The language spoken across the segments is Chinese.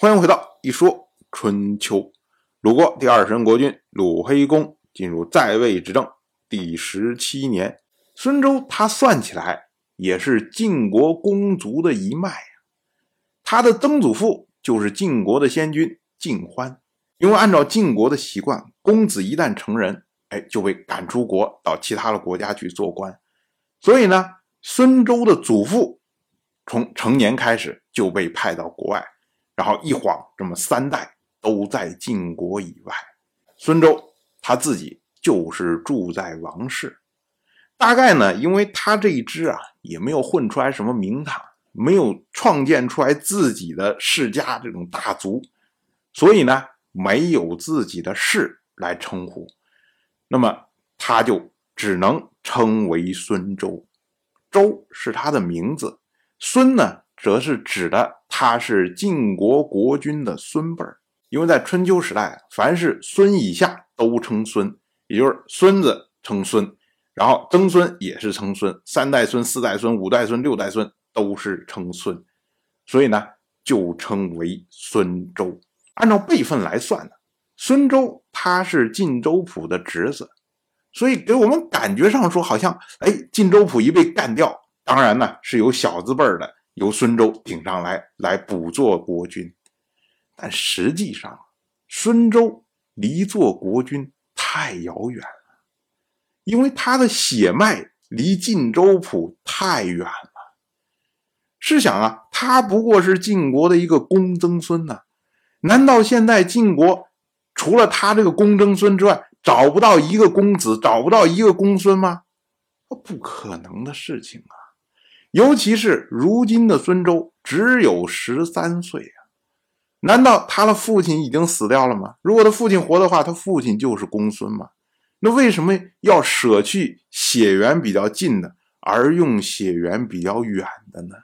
欢迎回到一说春秋。鲁国第二十任国君鲁黑公进入在位执政第十七年，孙周他算起来也是晋国公族的一脉呀。他的曾祖父就是晋国的先君晋欢，因为按照晋国的习惯，公子一旦成人，哎，就被赶出国，到其他的国家去做官。所以呢，孙周的祖父从成年开始就被派到国外，然后一晃这么三代都在晋国以外。孙周他自己就是住在王室，大概呢，因为他这一支啊也没有混出来什么名堂，没有创建出来自己的世家这种大族，所以呢，没有自己的氏来称呼，那么他就只能。称为孙周，周是他的名字，孙呢，则是指的他是晋国国君的孙辈儿。因为在春秋时代，凡是孙以下都称孙，也就是孙子称孙，然后曾孙也是称孙，三代孙、四代孙、五代孙、六代孙都是称孙，所以呢，就称为孙周。按照辈分来算呢，孙周他是晋州府的侄子。所以给我们感觉上说，好像哎，晋州府一被干掉，当然呢是有小字辈的，由孙周顶上来来补做国君。但实际上，孙周离做国君太遥远了，因为他的血脉离晋州府太远了。试想啊，他不过是晋国的一个公曾孙呢，难道现在晋国除了他这个公曾孙之外？找不到一个公子，找不到一个公孙吗？不可能的事情啊！尤其是如今的孙周只有十三岁啊，难道他的父亲已经死掉了吗？如果他父亲活的话，他父亲就是公孙嘛？那为什么要舍去血缘比较近的，而用血缘比较远的呢？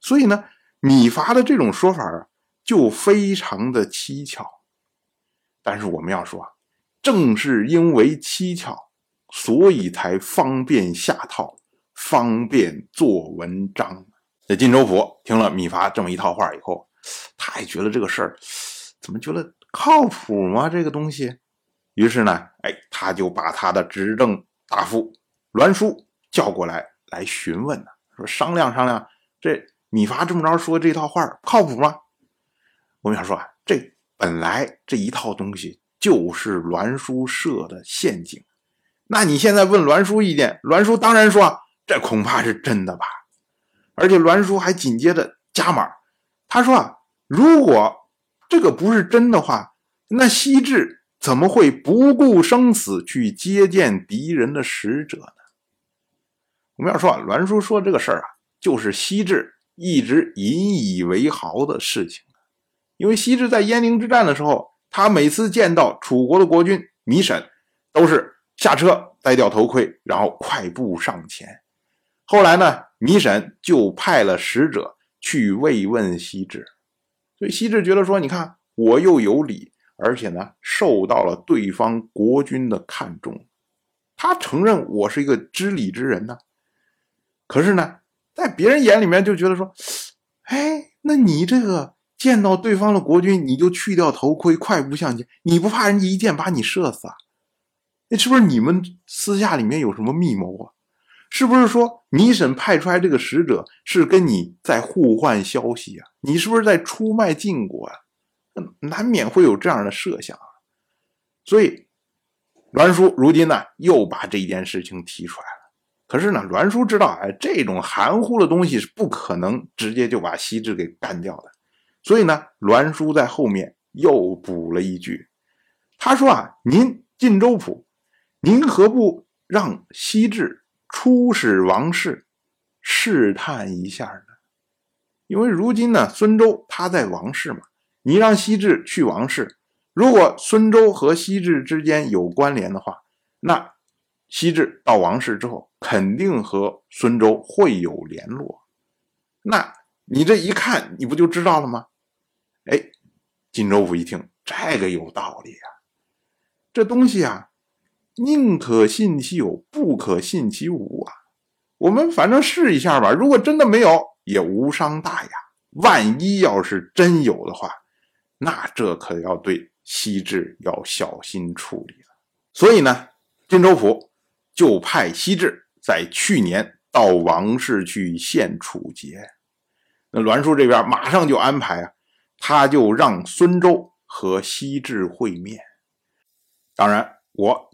所以呢，米伐的这种说法啊，就非常的蹊跷。但是我们要说。正是因为蹊跷，所以才方便下套，方便做文章。这晋州府听了米伐这么一套话以后，他也觉得这个事儿怎么觉得靠谱吗？这个东西，于是呢，哎，他就把他的执政大夫栾书叫过来，来询问呢，说商量商量，这米伐这么着说这套话靠谱吗？我们想说啊，这本来这一套东西。就是栾书设的陷阱，那你现在问栾书意见，栾书当然说啊这恐怕是真的吧。而且栾书还紧接着加码，他说啊，如果这个不是真的话，那西至怎么会不顾生死去接见敌人的使者呢？我们要说啊，栾书说这个事儿啊，就是西至一直引以为豪的事情，因为西至在鄢陵之战的时候。他每次见到楚国的国君米审，都是下车摘掉头盔，然后快步上前。后来呢，米审就派了使者去慰问西至，所以西至觉得说：“你看，我又有礼，而且呢，受到了对方国君的看重，他承认我是一个知礼之人呢。可是呢，在别人眼里面就觉得说：，哎，那你这个。”见到对方的国君，你就去掉头盔，快步向前。你不怕人家一箭把你射死啊？那是不是你们私下里面有什么密谋啊？是不是说你审派出来这个使者是跟你在互换消息啊？你是不是在出卖晋国啊？难免会有这样的设想啊。所以栾书如今呢，又把这件事情提出来了。可是呢，栾书知道，哎，这种含糊的东西是不可能直接就把西至给干掉的。所以呢，栾书在后面又补了一句，他说啊，您晋州府，您何不让西至出使王室，试探一下呢？因为如今呢，孙周他在王室嘛，你让西至去王室，如果孙周和西至之间有关联的话，那西至到王室之后，肯定和孙周会有联络。那你这一看，你不就知道了吗？哎，荆州府一听，这个有道理啊！这东西啊，宁可信其有，不可信其无啊！我们反正试一下吧，如果真的没有，也无伤大雅。万一要是真有的话，那这可要对西至要小心处理了。所以呢，金州府就派西至在去年到王氏去献楚节。那栾书这边马上就安排啊，他就让孙周和西至会面。当然，我